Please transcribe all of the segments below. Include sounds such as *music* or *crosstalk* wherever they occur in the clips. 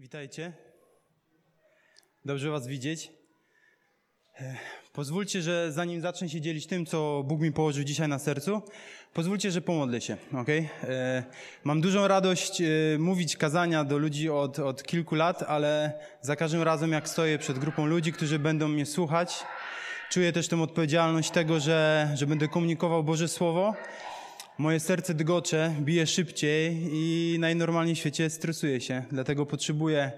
Witajcie. Dobrze Was widzieć. E, Pozwólcie, że zanim zacznę się dzielić tym, co Bóg mi położył dzisiaj na sercu, pozwólcie, że pomodlę się, ok? Mam dużą radość e, mówić kazania do ludzi od, od kilku lat, ale za każdym razem, jak stoję przed grupą ludzi, którzy będą mnie słuchać, czuję też tę odpowiedzialność tego, że, że będę komunikował Boże Słowo. Moje serce dygocze, bije szybciej i najnormalniej w świecie stresuje się, dlatego potrzebuję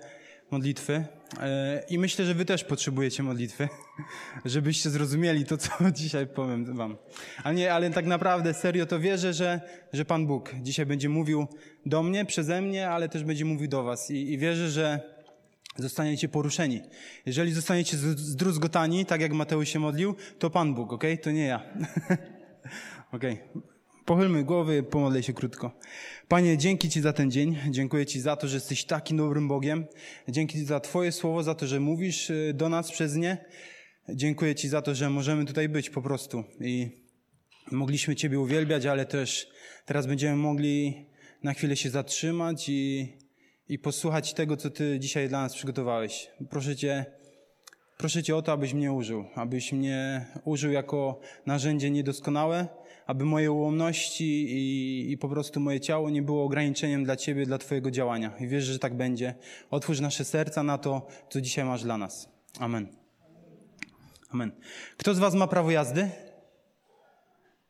modlitwy. E, I myślę, że wy też potrzebujecie modlitwy, *laughs* żebyście zrozumieli to, co *laughs* dzisiaj powiem wam. Ale nie, ale tak naprawdę serio to wierzę, że, że Pan Bóg dzisiaj będzie mówił do mnie, przeze mnie, ale też będzie mówił do was. I, i wierzę, że zostaniecie poruszeni. Jeżeli zostaniecie zdruzgotani, tak jak Mateusz się modlił, to Pan Bóg, ok? To nie ja. *laughs* ok. Pochylmy głowy, pomodlę się krótko. Panie, dzięki Ci za ten dzień. Dziękuję Ci za to, że jesteś takim dobrym Bogiem. Dzięki Ci za Twoje słowo, za to, że mówisz y, do nas przez nie. Dziękuję Ci za to, że możemy tutaj być po prostu i mogliśmy Ciebie uwielbiać, ale też teraz będziemy mogli na chwilę się zatrzymać i, i posłuchać tego, co Ty dzisiaj dla nas przygotowałeś. Proszę Cię, proszę Cię o to, abyś mnie użył, abyś mnie użył jako narzędzie niedoskonałe, aby moje ułomności i, i, po prostu moje ciało nie było ograniczeniem dla Ciebie, dla Twojego działania. I wierzę, że tak będzie. Otwórz nasze serca na to, co dzisiaj masz dla nas. Amen. Amen. Kto z Was ma prawo jazdy?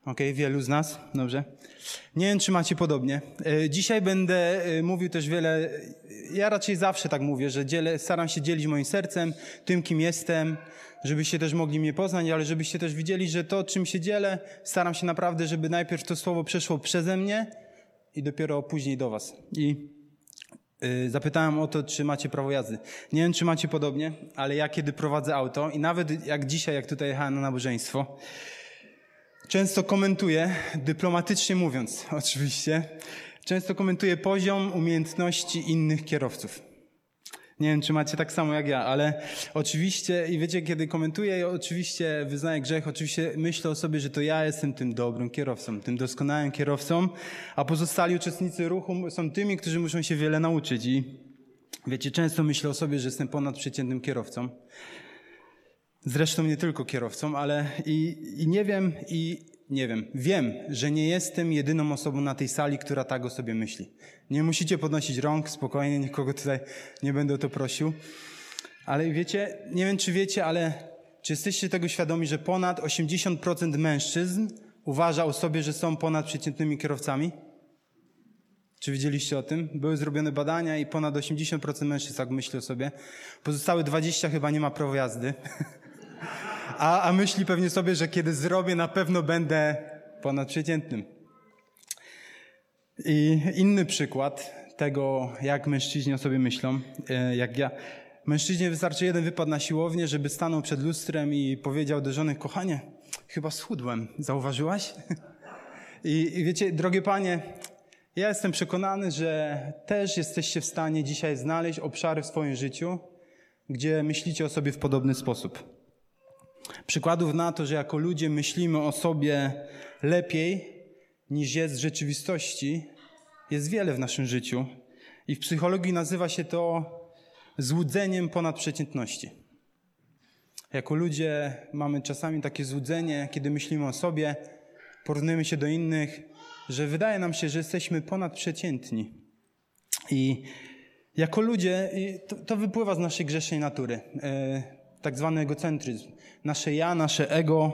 Okay, wielu z nas, dobrze. Nie wiem, czy macie podobnie. E, dzisiaj będę e, mówił też wiele, ja raczej zawsze tak mówię, że dzielę, staram się dzielić moim sercem, tym, kim jestem, żebyście też mogli mnie poznać, ale żebyście też widzieli, że to, czym się dzielę, staram się naprawdę, żeby najpierw to słowo przeszło przeze mnie i dopiero później do was. I zapytałem o to, czy macie prawo jazdy. Nie wiem, czy macie podobnie, ale ja kiedy prowadzę auto i nawet jak dzisiaj, jak tutaj jechałem na nabożeństwo, często komentuję, dyplomatycznie mówiąc *laughs* oczywiście, często komentuję poziom umiejętności innych kierowców. Nie wiem, czy macie tak samo jak ja, ale oczywiście, i wiecie, kiedy komentuję, oczywiście wyznaję grzech, oczywiście myślę o sobie, że to ja jestem tym dobrym kierowcą, tym doskonałym kierowcą, a pozostali uczestnicy ruchu są tymi, którzy muszą się wiele nauczyć. I wiecie, często myślę o sobie, że jestem ponadprzeciętnym kierowcą. Zresztą nie tylko kierowcą, ale i, i nie wiem, i nie wiem, wiem, że nie jestem jedyną osobą na tej sali, która tak o sobie myśli. Nie musicie podnosić rąk, spokojnie, nikogo tutaj nie będę o to prosił. Ale wiecie, nie wiem czy wiecie, ale czy jesteście tego świadomi, że ponad 80% mężczyzn uważa o sobie, że są ponadprzeciętnymi kierowcami? Czy widzieliście o tym? Były zrobione badania i ponad 80% mężczyzn tak myśli o sobie. Pozostałe 20 chyba nie ma prawa jazdy. *laughs* a, a myśli pewnie sobie, że kiedy zrobię, na pewno będę ponadprzeciętnym. I inny przykład tego, jak mężczyźni o sobie myślą, e, jak ja. Mężczyźnie wystarczy jeden wypad na siłownię, żeby stanął przed lustrem i powiedział do żony, kochanie, chyba schudłem, zauważyłaś? *laughs* I, I wiecie, drogie panie, ja jestem przekonany, że też jesteście w stanie dzisiaj znaleźć obszary w swoim życiu, gdzie myślicie o sobie w podobny sposób. Przykładów na to, że jako ludzie myślimy o sobie lepiej niż jest w rzeczywistości, jest wiele w naszym życiu. I w psychologii nazywa się to złudzeniem ponadprzeciętności. Jako ludzie mamy czasami takie złudzenie, kiedy myślimy o sobie, porównujemy się do innych, że wydaje nam się, że jesteśmy ponadprzeciętni. I jako ludzie, to, to wypływa z naszej grzesznej natury, e, tak zwany egocentryzm. Nasze ja, nasze ego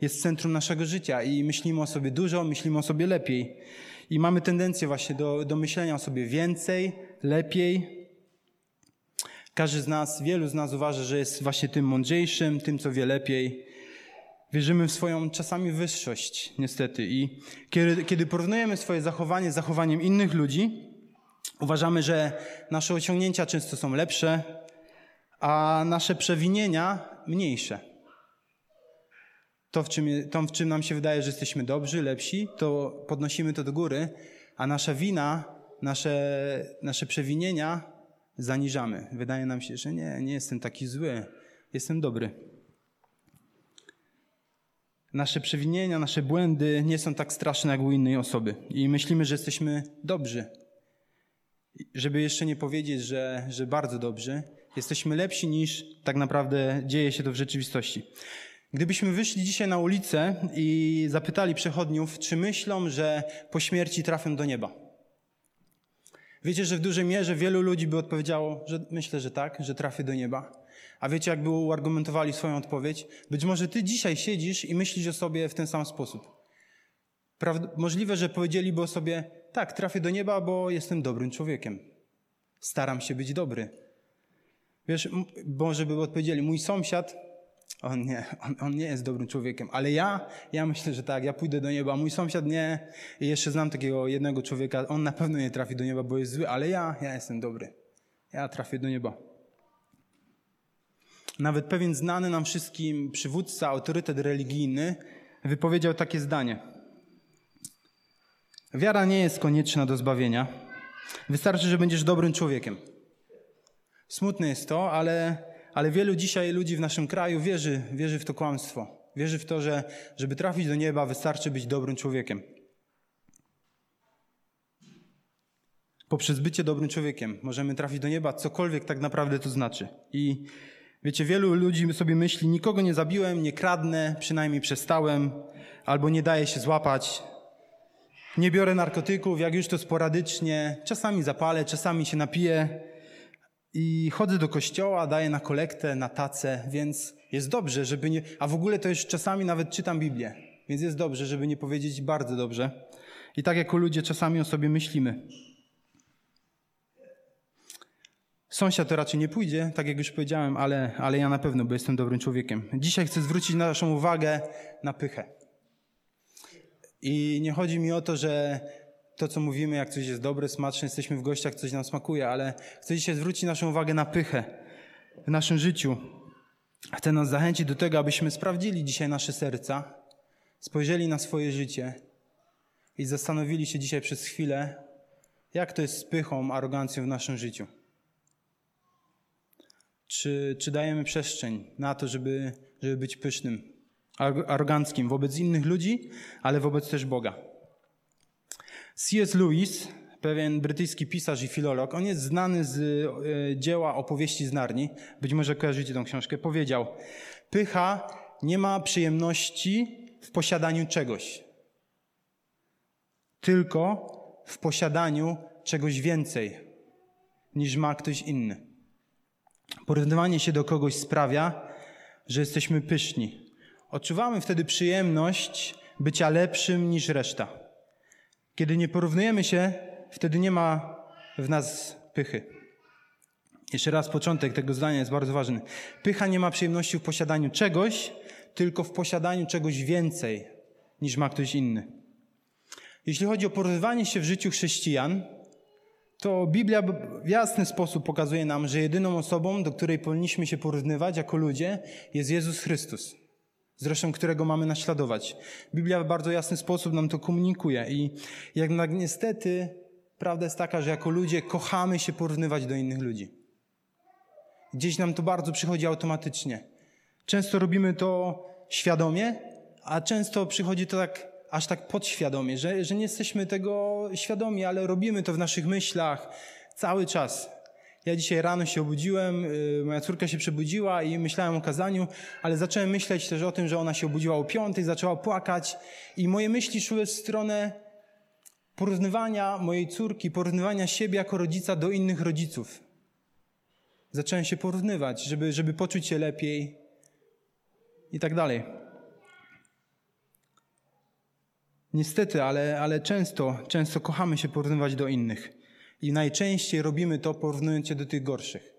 jest centrum naszego życia i myślimy o sobie dużo, myślimy o sobie lepiej. I mamy tendencję właśnie do, do myślenia o sobie więcej, lepiej. Każdy z nas, wielu z nas uważa, że jest właśnie tym mądrzejszym, tym, co wie lepiej. Wierzymy w swoją czasami wyższość, niestety. I kiedy, kiedy porównujemy swoje zachowanie z zachowaniem innych ludzi, uważamy, że nasze osiągnięcia często są lepsze, a nasze przewinienia mniejsze. To w, czym, to, w czym nam się wydaje, że jesteśmy dobrzy, lepsi, to podnosimy to do góry, a nasza wina, nasze, nasze przewinienia zaniżamy. Wydaje nam się, że nie, nie jestem taki zły, jestem dobry. Nasze przewinienia, nasze błędy nie są tak straszne jak u innej osoby i myślimy, że jesteśmy dobrzy. żeby jeszcze nie powiedzieć, że, że bardzo dobrzy, jesteśmy lepsi niż tak naprawdę dzieje się to w rzeczywistości. Gdybyśmy wyszli dzisiaj na ulicę i zapytali przechodniów, czy myślą, że po śmierci trafią do nieba. Wiecie, że w dużej mierze wielu ludzi by odpowiedziało, że myślę, że tak, że trafię do nieba. A wiecie, jakby uargumentowali swoją odpowiedź? Być może ty dzisiaj siedzisz i myślisz o sobie w ten sam sposób. Prawd- możliwe, że powiedzieliby o sobie, tak, trafię do nieba, bo jestem dobrym człowiekiem. Staram się być dobry. Wiesz, może by odpowiedzieli, mój sąsiad, on nie, on, on, nie jest dobrym człowiekiem, ale ja, ja myślę, że tak, ja pójdę do nieba, mój sąsiad nie. I jeszcze znam takiego jednego człowieka, on na pewno nie trafi do nieba, bo jest zły, ale ja, ja jestem dobry. Ja trafię do nieba. Nawet pewien znany nam wszystkim przywódca, autorytet religijny wypowiedział takie zdanie. Wiara nie jest konieczna do zbawienia. Wystarczy, że będziesz dobrym człowiekiem. Smutne jest to, ale, ale wielu dzisiaj ludzi w naszym kraju wierzy, wierzy w to kłamstwo. Wierzy w to, że żeby trafić do nieba, wystarczy być dobrym człowiekiem. Poprzez bycie dobrym człowiekiem możemy trafić do nieba, cokolwiek tak naprawdę to znaczy. I wiecie, wielu ludzi sobie myśli, nikogo nie zabiłem, nie kradnę, przynajmniej przestałem, albo nie daję się złapać, nie biorę narkotyków, jak już to sporadycznie, czasami zapalę, czasami się napiję i chodzę do kościoła, daję na kolektę, na tacę, więc jest dobrze, żeby nie. A w ogóle to już czasami nawet czytam Biblię, więc jest dobrze, żeby nie powiedzieć bardzo dobrze. I tak jako ludzie czasami o sobie myślimy. Sąsiad to raczej nie pójdzie, tak jak już powiedziałem, ale, ale ja na pewno, bo jestem dobrym człowiekiem. Dzisiaj chcę zwrócić naszą uwagę na pychę. I nie chodzi mi o to, że to, co mówimy, jak coś jest dobre, smaczne, jesteśmy w gościach, coś nam smakuje, ale chcę dzisiaj zwrócić naszą uwagę na pychę w naszym życiu. Chcę nas zachęcić do tego, abyśmy sprawdzili dzisiaj nasze serca, spojrzeli na swoje życie i zastanowili się dzisiaj przez chwilę, jak to jest z pychą, arogancją w naszym życiu. Czy, czy dajemy przestrzeń na to, żeby, żeby być pysznym, aroganckim wobec innych ludzi, ale wobec też Boga? C.S. Lewis, pewien brytyjski pisarz i filolog, on jest znany z e, dzieła opowieści z Narni, być może kojarzycie tą książkę, powiedział: Pycha nie ma przyjemności w posiadaniu czegoś, tylko w posiadaniu czegoś więcej niż ma ktoś inny. Porównywanie się do kogoś sprawia, że jesteśmy pyszni. Odczuwamy wtedy przyjemność bycia lepszym niż reszta. Kiedy nie porównujemy się, wtedy nie ma w nas pychy. Jeszcze raz początek tego zdania jest bardzo ważny. Pycha nie ma przyjemności w posiadaniu czegoś, tylko w posiadaniu czegoś więcej niż ma ktoś inny. Jeśli chodzi o porównywanie się w życiu chrześcijan, to Biblia w jasny sposób pokazuje nam, że jedyną osobą, do której powinniśmy się porównywać jako ludzie, jest Jezus Chrystus, zresztą którego mamy naśladować. Biblia w bardzo jasny sposób nam to komunikuje i jednak niestety prawda jest taka, że jako ludzie kochamy się porównywać do innych ludzi. Gdzieś nam to bardzo przychodzi automatycznie. Często robimy to świadomie, a często przychodzi to tak aż tak podświadomie, że, że nie jesteśmy tego świadomi, ale robimy to w naszych myślach cały czas. Ja dzisiaj rano się obudziłem, y, moja córka się przebudziła i myślałem o kazaniu, ale zacząłem myśleć też o tym, że ona się obudziła o piątej, zaczęła płakać i moje myśli szły w stronę porównywania mojej córki, porównywania siebie jako rodzica do innych rodziców. Zacząłem się porównywać, żeby, żeby poczuć się lepiej i tak dalej. Niestety, ale, ale często, często kochamy się porównywać do innych. I najczęściej robimy to porównując się do tych gorszych.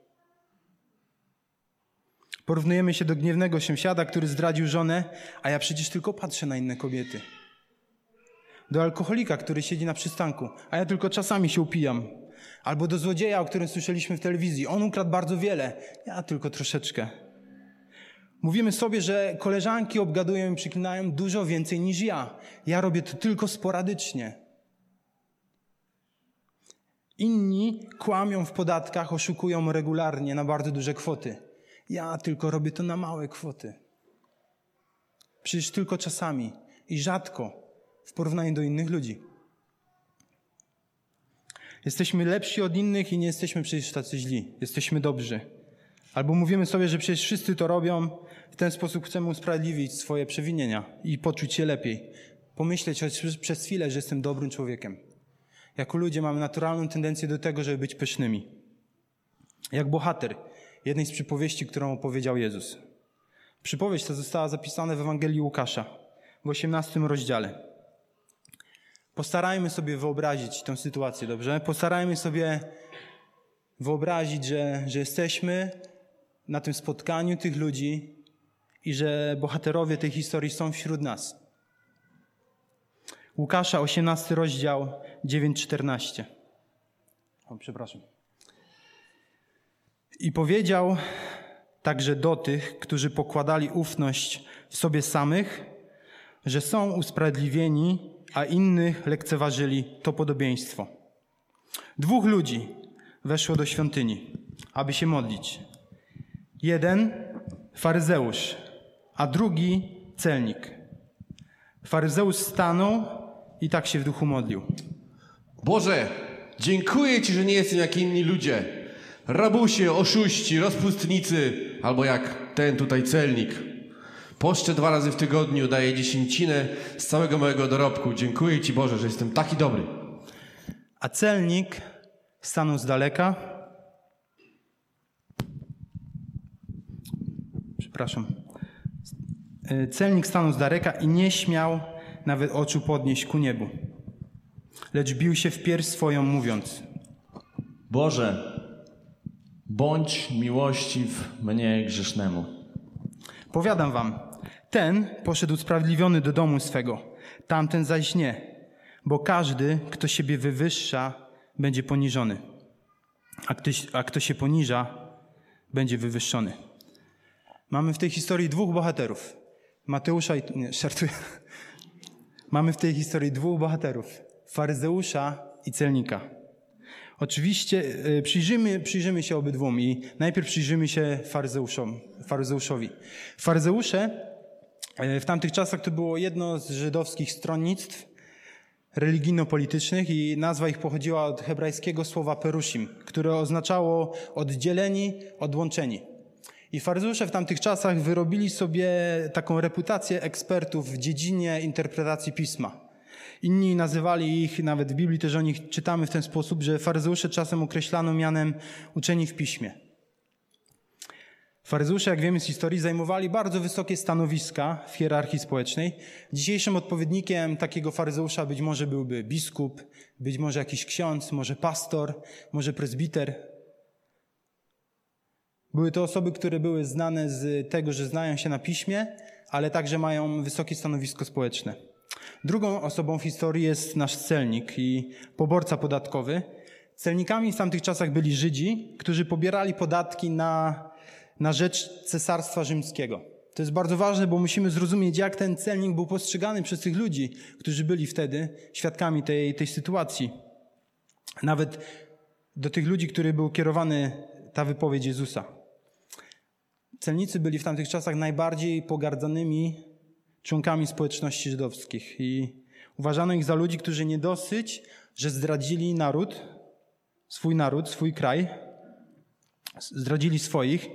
Porównujemy się do gniewnego sąsiada, który zdradził żonę, a ja przecież tylko patrzę na inne kobiety. Do alkoholika, który siedzi na przystanku, a ja tylko czasami się upijam. Albo do złodzieja, o którym słyszeliśmy w telewizji. On ukradł bardzo wiele, ja tylko troszeczkę. Mówimy sobie, że koleżanki obgadują i przyklinają dużo więcej niż ja. Ja robię to tylko sporadycznie. Inni kłamią w podatkach, oszukują regularnie na bardzo duże kwoty. Ja tylko robię to na małe kwoty. Przecież tylko czasami i rzadko w porównaniu do innych ludzi. Jesteśmy lepsi od innych i nie jesteśmy przecież tacy źli. Jesteśmy dobrzy. Albo mówimy sobie, że przecież wszyscy to robią, w ten sposób chcemy usprawiedliwić swoje przewinienia i poczuć się lepiej. Pomyśleć choć przez chwilę, że jestem dobrym człowiekiem. Jako ludzie mamy naturalną tendencję do tego, żeby być pysznymi. Jak bohater jednej z przypowieści, którą opowiedział Jezus. Przypowieść ta została zapisana w Ewangelii Łukasza w 18 rozdziale. Postarajmy sobie wyobrazić tę sytuację, dobrze? Postarajmy sobie wyobrazić, że, że jesteśmy na tym spotkaniu tych ludzi i że bohaterowie tej historii są wśród nas. Łukasza, 18 rozdział, 9-14. O, przepraszam. I powiedział także do tych, którzy pokładali ufność w sobie samych, że są usprawiedliwieni, a innych lekceważyli to podobieństwo. Dwóch ludzi weszło do świątyni, aby się modlić. Jeden faryzeusz, a drugi celnik. Faryzeusz stanął i tak się w duchu modlił. Boże, dziękuję Ci, że nie jestem jak inni ludzie. Rabusie, oszuści, rozpustnicy, albo jak ten tutaj celnik. Poszczę dwa razy w tygodniu, daję dziesięcinę z całego mojego dorobku. Dziękuję Ci, Boże, że jestem taki dobry. A celnik stanął z daleka. Przepraszam. E, celnik stanął z daleka i nie śmiał nawet oczu podnieść ku niebu. Lecz bił się w pierś swoją, mówiąc: Boże, bądź miłościw mnie grzesznemu. Powiadam wam, ten poszedł usprawiedliwiony do domu swego, tamten zaś nie, bo każdy, kto siebie wywyższa, będzie poniżony, a kto, a kto się poniża, będzie wywyższony. Mamy w tej historii dwóch bohaterów. Mateusza i... Nie, żartuję. Mamy w tej historii dwóch bohaterów. Faryzeusza i celnika. Oczywiście y, przyjrzymy, przyjrzymy się obydwóm i najpierw przyjrzymy się faryzeuszom, faryzeuszowi. Faryzeusze y, w tamtych czasach to było jedno z żydowskich stronnictw religijno-politycznych i nazwa ich pochodziła od hebrajskiego słowa perushim, które oznaczało oddzieleni, odłączeni. I faryzeusze w tamtych czasach wyrobili sobie taką reputację ekspertów w dziedzinie interpretacji pisma. Inni nazywali ich, nawet w Biblii też o nich czytamy w ten sposób, że faryzeusze czasem określano mianem uczeni w piśmie. Faryzeusze, jak wiemy z historii, zajmowali bardzo wysokie stanowiska w hierarchii społecznej. Dzisiejszym odpowiednikiem takiego faryzeusza być może byłby biskup, być może jakiś ksiądz, może pastor, może prezbiter. Były to osoby, które były znane z tego, że znają się na piśmie, ale także mają wysokie stanowisko społeczne. Drugą osobą w historii jest nasz celnik i poborca podatkowy. Celnikami w tamtych czasach byli Żydzi, którzy pobierali podatki na, na rzecz Cesarstwa Rzymskiego. To jest bardzo ważne, bo musimy zrozumieć, jak ten celnik był postrzegany przez tych ludzi, którzy byli wtedy świadkami tej, tej sytuacji. Nawet do tych ludzi, który był kierowany ta wypowiedź Jezusa. Celnicy byli w tamtych czasach najbardziej pogardzanymi członkami społeczności żydowskich i uważano ich za ludzi, którzy nie dosyć, że zdradzili naród, swój naród, swój kraj, zdradzili swoich,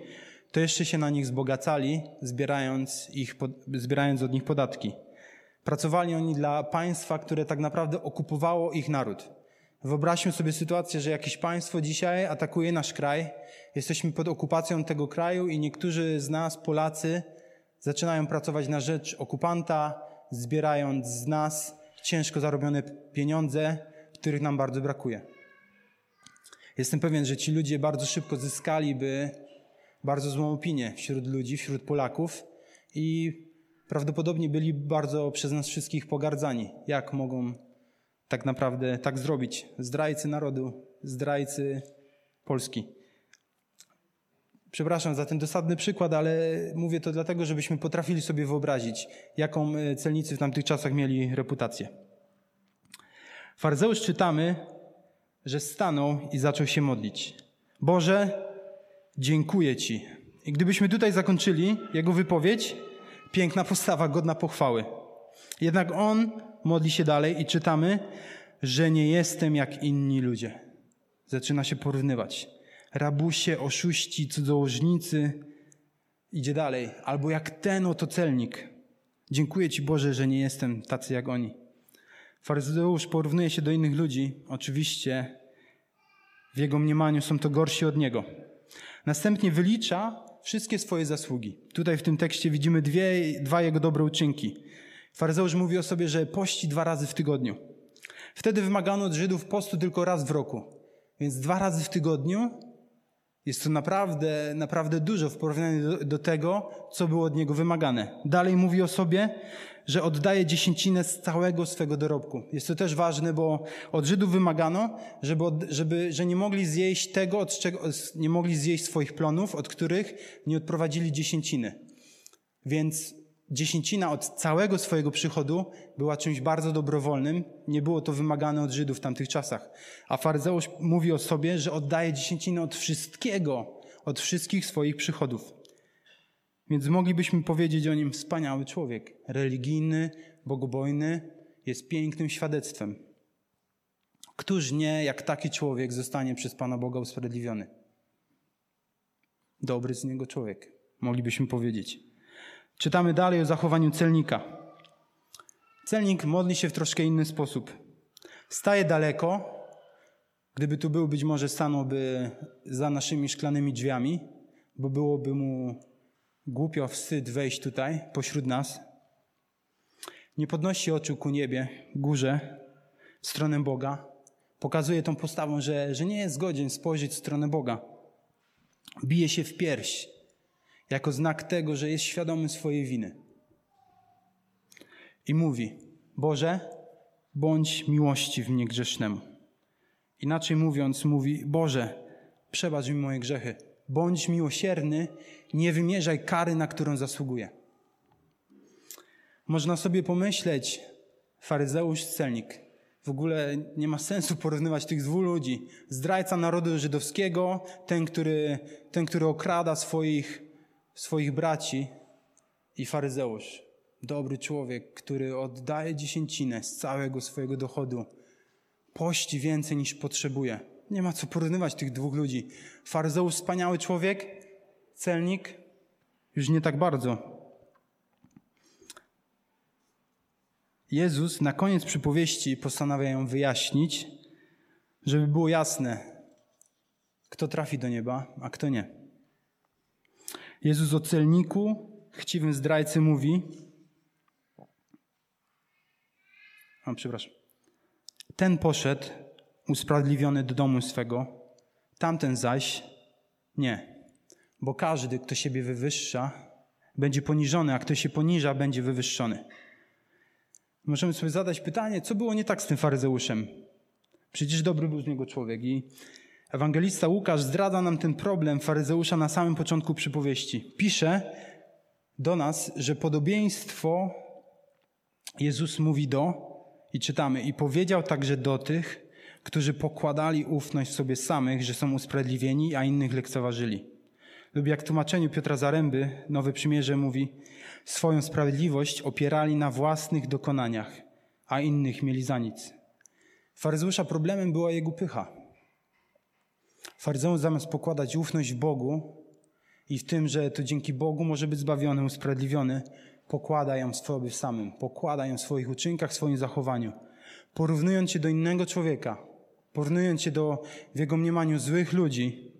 to jeszcze się na nich wzbogacali, zbierając, ich, zbierając od nich podatki. Pracowali oni dla państwa, które tak naprawdę okupowało ich naród. Wyobraźmy sobie sytuację, że jakieś państwo dzisiaj atakuje nasz kraj, jesteśmy pod okupacją tego kraju i niektórzy z nas, Polacy, zaczynają pracować na rzecz okupanta, zbierając z nas ciężko zarobione pieniądze, których nam bardzo brakuje. Jestem pewien, że ci ludzie bardzo szybko zyskaliby bardzo złą opinię wśród ludzi, wśród Polaków i prawdopodobnie byli bardzo przez nas wszystkich pogardzani. Jak mogą tak naprawdę tak zrobić? Zdrajcy narodu, zdrajcy Polski. Przepraszam za ten dosadny przykład, ale mówię to dlatego, żebyśmy potrafili sobie wyobrazić, jaką e, celnicy w tamtych czasach mieli reputację. Farzeusz czytamy, że stanął i zaczął się modlić. Boże, dziękuję Ci. I gdybyśmy tutaj zakończyli jego wypowiedź, piękna postawa, godna pochwały. Jednak on modli się dalej i czytamy, że nie jestem jak inni ludzie. Zaczyna się porównywać. Rabusie, oszuści, cudzołożnicy. Idzie dalej. Albo jak ten oto celnik. Dziękuję Ci Boże, że nie jestem tacy jak oni. Faryzeusz porównuje się do innych ludzi. Oczywiście w jego mniemaniu są to gorsi od niego. Następnie wylicza wszystkie swoje zasługi. Tutaj w tym tekście widzimy dwie, dwa jego dobre uczynki. Faryzeusz mówi o sobie, że pości dwa razy w tygodniu. Wtedy wymagano od Żydów postu tylko raz w roku. Więc dwa razy w tygodniu jest to naprawdę, naprawdę dużo w porównaniu do, do, tego, co było od niego wymagane. Dalej mówi o sobie, że oddaje dziesięcinę z całego swego dorobku. Jest to też ważne, bo od Żydów wymagano, żeby, żeby, że nie mogli zjeść tego, od czego, nie mogli zjeść swoich plonów, od których nie odprowadzili dziesięciny. Więc dziesięcina od całego swojego przychodu była czymś bardzo dobrowolnym. Nie było to wymagane od Żydów w tamtych czasach. A faryzeusz mówi o sobie, że oddaje dziesięcinę od wszystkiego, od wszystkich swoich przychodów. Więc moglibyśmy powiedzieć o nim wspaniały człowiek, religijny, bogobojny, jest pięknym świadectwem. Któż nie, jak taki człowiek, zostanie przez Pana Boga usprawiedliwiony? Dobry z niego człowiek, moglibyśmy powiedzieć. Czytamy dalej o zachowaniu celnika. Celnik modli się w troszkę inny sposób. Staje daleko. Gdyby tu był, być może stanąłby za naszymi szklanymi drzwiami, bo byłoby mu głupio, wstyd wejść tutaj pośród nas. Nie podnosi oczu ku niebie, górze, w stronę Boga. Pokazuje tą postawą, że, że nie jest godzien spojrzeć w stronę Boga. Bije się w pierś, jako znak tego, że jest świadomy swojej winy. I mówi: Boże, bądź miłości w mnie grzesznemu. Inaczej mówiąc, mówi: Boże, przebacz mi moje grzechy. Bądź miłosierny, nie wymierzaj kary, na którą zasługuje. Można sobie pomyśleć, faryzeusz, celnik. W ogóle nie ma sensu porównywać tych dwóch ludzi. Zdrajca narodu żydowskiego, ten, który, ten, który okrada swoich, swoich braci i faryzeusz. Dobry człowiek, który oddaje dziesięcinę z całego swojego dochodu. Pości więcej niż potrzebuje. Nie ma co porównywać tych dwóch ludzi. Faryzeusz wspaniały człowiek, celnik już nie tak bardzo. Jezus na koniec przypowieści postanawia ją wyjaśnić, żeby było jasne, kto trafi do nieba, a kto nie. Jezus o celniku, chciwym zdrajcy mówi, a przepraszam, ten poszedł usprawiedliwiony do domu swego, tamten zaś nie. Bo każdy, kto siebie wywyższa, będzie poniżony, a kto się poniża, będzie wywyższony. Możemy sobie zadać pytanie, co było nie tak z tym faryzeuszem? Przecież dobry był z niego człowiek. I ewangelista Łukasz zdradza nam ten problem faryzeusza na samym początku przypowieści. Pisze do nas, że podobieństwo Jezus mówi do, i czytamy, i powiedział także do tych, którzy pokładali ufność w sobie samych, że są usprawiedliwieni, a innych lekceważyli. Lub jak w tłumaczeniu Piotra Zaręby, Nowe Przymierze mówi, swoją sprawiedliwość opierali na własnych dokonaniach, a innych mieli za nic. Faryzeusza problemem była jego pycha. Faryzeusz zamiast pokładać ufność w Bogu i w tym, że to dzięki Bogu może być zbawiony, usprawiedliwiony, pokłada ją w sobie samym, pokłada ją w swoich uczynkach, w swoim zachowaniu. Porównując się do innego człowieka, porównując się do, w jego mniemaniu, złych ludzi,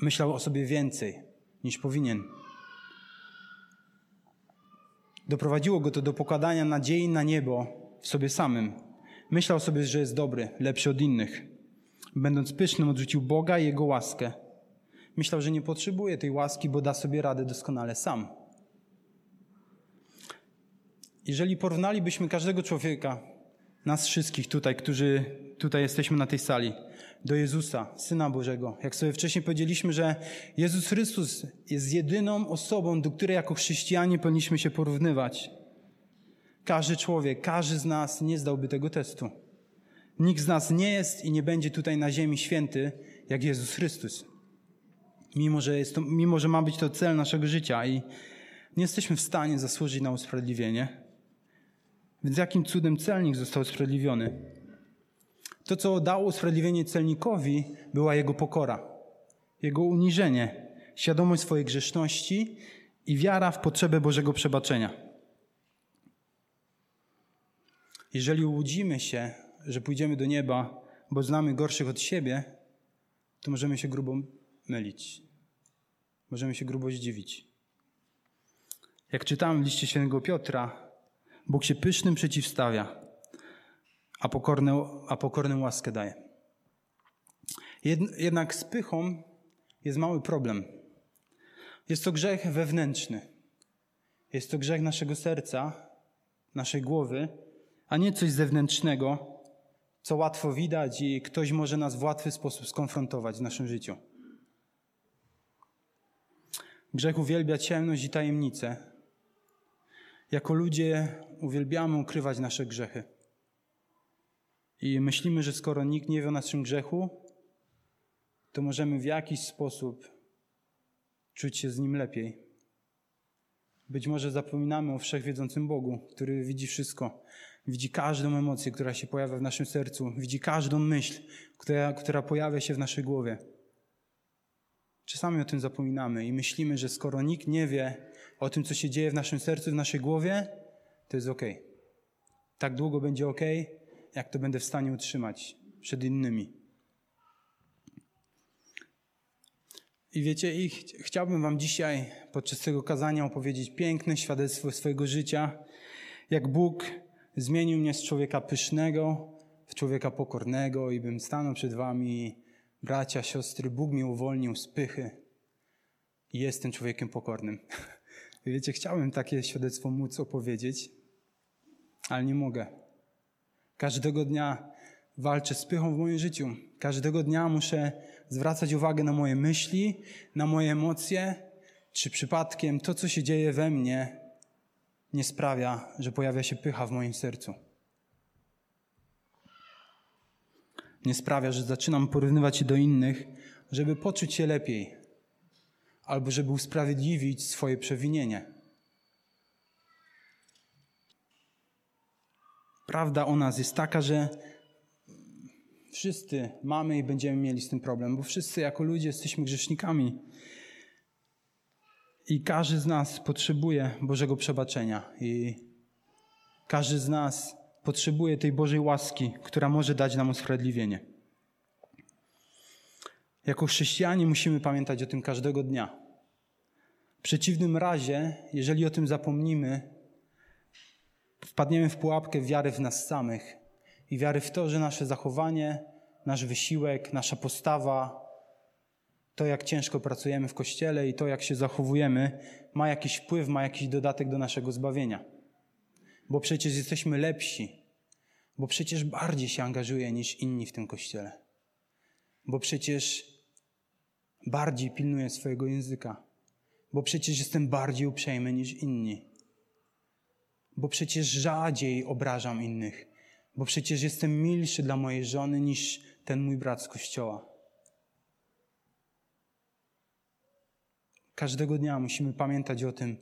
myślał o sobie więcej niż powinien. Doprowadziło go to do pokładania nadziei na niebo w sobie samym. Myślał sobie, że jest dobry, lepszy od innych. Będąc pysznym, odrzucił Boga i Jego łaskę. Myślał, że nie potrzebuje tej łaski, bo da sobie radę doskonale sam. Jeżeli porównalibyśmy każdego człowieka, nas wszystkich tutaj, którzy tutaj jesteśmy na tej sali, do Jezusa, Syna Bożego. Jak sobie wcześniej powiedzieliśmy, że Jezus Chrystus jest jedyną osobą, do której jako chrześcijanie powinniśmy się porównywać. Każdy człowiek, każdy z nas nie zdałby tego testu. Nikt z nas nie jest i nie będzie tutaj na ziemi święty jak Jezus Chrystus. Mimo że, jest to, mimo, że ma być to cel naszego życia i nie jesteśmy w stanie zasłużyć na usprawiedliwienie. Więc jakim cudem celnik został usprawiedliwiony? To, co dało usprawiedliwienie celnikowi, była jego pokora, jego uniżenie, świadomość swojej grzeszności i wiara w potrzebę Bożego przebaczenia. Jeżeli łudzimy się, że pójdziemy do nieba, bo znamy gorszych od siebie, to możemy się grubo mylić. Możemy się grubo zdziwić. Jak czytamy w liście świętego Piotra, Bóg się pysznym przeciwstawia, a, pokorne, a pokornym łaskę daje. Jednak z pychą jest mały problem. Jest to grzech wewnętrzny. Jest to grzech naszego serca, naszej głowy, a nie coś zewnętrznego, co łatwo widać i ktoś może nas w łatwy sposób skonfrontować w naszym życiu. Grzech uwielbia ciemność i tajemnicę. Jako ludzie uwielbiamy ukrywać nasze grzechy. I myślimy, że skoro nikt nie wie o naszym grzechu, to możemy w jakiś sposób czuć się z nim lepiej. Być może zapominamy o wszechwiedzącym Bogu, który widzi wszystko. Widzi każdą emocję, która się pojawia w naszym sercu, widzi każdą myśl, która, która pojawia się w naszej głowie. Czasami o tym zapominamy i myślimy, że skoro nikt nie wie o tym, co się dzieje w naszym sercu, w naszej głowie, to jest ok. Tak długo będzie ok, jak to będę w stanie utrzymać przed innymi. I wiecie, i ch chciałbym Wam dzisiaj podczas tego kazania opowiedzieć piękne świadectwo swojego życia, jak Bóg zmienił mnie z człowieka pysznego w człowieka pokornego i bym stanął przed Wami, bracia, siostry, Bóg mnie uwolnił z pychy i jestem człowiekiem pokornym. *laughs* Wiecie, chciałbym takie świadectwo móc opowiedzieć, ale nie mogę. Każdego dnia walczę z pychą w moim życiu. Każdego dnia muszę zwracać uwagę na moje myśli, na moje emocje, czy przypadkiem to, co się dzieje we mnie, nie sprawia, że pojawia się pycha w moim sercu. Nie sprawia, że zaczynam porównywać się do innych, żeby poczuć się lepiej, albo żeby usprawiedliwić swoje przewinienie. Prawda o nas jest taka, że wszyscy mamy i będziemy mieli z tym problem, bo wszyscy jako ludzie jesteśmy grzesznikami. I każdy z nas potrzebuje Bożego przebaczenia. I każdy z nas potrzebuje tej Bożej łaski, która może dać nam usprawiedliwienie. Jako chrześcijanie musimy pamiętać o tym każdego dnia. W przeciwnym razie, jeżeli o tym zapomnimy, wpadniemy w pułapkę wiary w nas samych i wiary w to, że nasze zachowanie, nasz wysiłek, nasza postawa, to jak ciężko pracujemy w kościele i to jak się zachowujemy, ma jakiś wpływ, ma jakiś dodatek do naszego zbawienia. Bo przecież jesteśmy lepsi, bo przecież bardziej się angażuję niż inni w tym kościele, bo przecież bardziej pilnuję swojego języka, bo przecież jestem bardziej uprzejmy niż inni, bo przecież rzadziej obrażam innych, bo przecież jestem milszy dla mojej żony niż ten mój brat z kościoła. Każdego dnia musimy pamiętać o tym,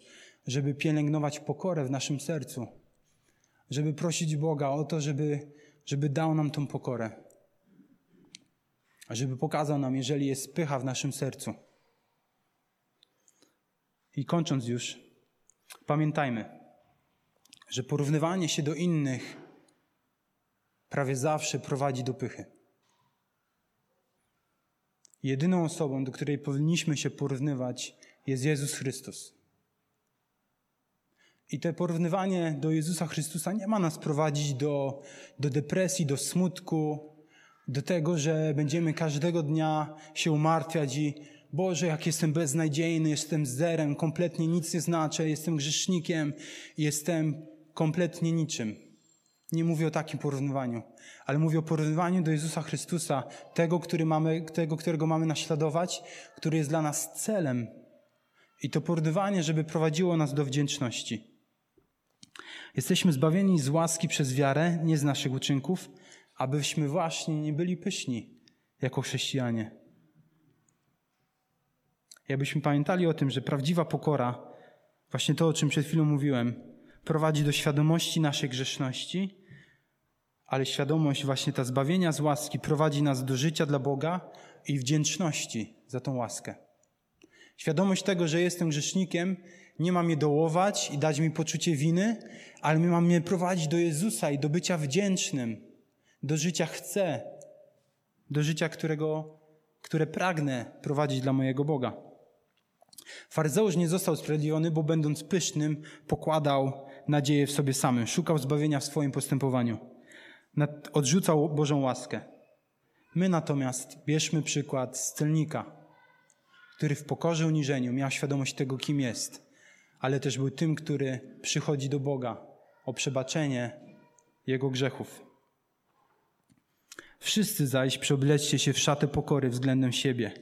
żeby pielęgnować pokorę w naszym sercu, żeby prosić Boga o to, żeby, żeby dał nam tą pokorę, żeby pokazał nam, jeżeli jest pycha w naszym sercu. I kończąc już, pamiętajmy, że porównywanie się do innych prawie zawsze prowadzi do pychy. Jedyną osobą, do której powinniśmy się porównywać, jest Jezus Chrystus. I to porównywanie do Jezusa Chrystusa nie ma nas prowadzić do, do depresji, do smutku, do tego, że będziemy każdego dnia się umartwiać i Boże, jak jestem beznadziejny, jestem zerem, kompletnie nic nie znaczę, jestem grzesznikiem, jestem kompletnie niczym. Nie mówię o takim porównywaniu, ale mówię o porównywaniu do Jezusa Chrystusa, tego, który mamy, tego, którego mamy naśladować, który jest dla nas celem. I to porównywanie, żeby prowadziło nas do wdzięczności. Jesteśmy zbawieni z łaski przez wiarę, nie z naszych uczynków, abyśmy właśnie nie byli pyszni jako chrześcijanie. Jakbyśmy pamiętali o tym, że prawdziwa pokora, właśnie to, o czym przed chwilą mówiłem, prowadzi do świadomości naszej grzeszności, ale świadomość właśnie ta zbawienia z łaski prowadzi nas do życia dla Boga i wdzięczności za tą łaskę. Świadomość tego, że jestem grzesznikiem, nie ma mnie dołować i dać mi poczucie winy, ale ma mnie prowadzić do Jezusa i do bycia wdzięcznym, do życia chcę, do życia, którego, które pragnę prowadzić dla mojego Boga. Faryzeusz nie został usprawiedliwiony, bo będąc pysznym, pokładał nadzieję w sobie samym, szukał zbawienia w swoim postępowaniu, odrzucał Bożą łaskę. My natomiast bierzmy przykład z celnika, który w pokorze uniżeniu miał świadomość tego, kim jest, ale też był tym, który przychodzi do Boga o przebaczenie jego grzechów. Wszyscy zaś przeobleczcie się w szatę pokory względem siebie.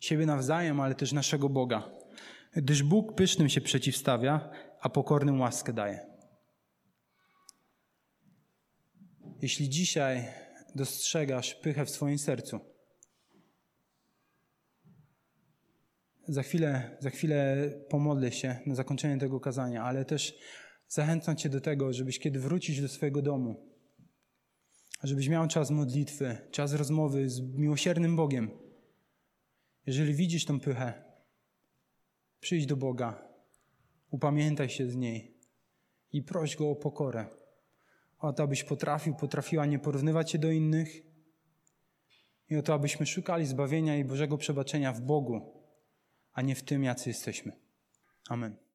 Siebie nawzajem, ale też naszego Boga. Gdyż Bóg pysznym się przeciwstawia, a pokornym łaskę daje. Jeśli dzisiaj dostrzegasz pychę w swoim sercu, za chwilę, za chwilę pomodlę się na zakończenie tego kazania, ale też zachęcam Cię do tego, żebyś kiedy wrócisz do swojego domu, żebyś miał czas modlitwy, czas rozmowy z miłosiernym Bogiem. Jeżeli widzisz tą pychę, przyjdź do Boga, upamiętaj się z niej i proś Go o pokorę. O to, abyś potrafił, potrafiła nie porównywać się do innych i o to, abyśmy szukali zbawienia i Bożego przebaczenia w Bogu, a nie w tym, jacy jesteśmy. Amen.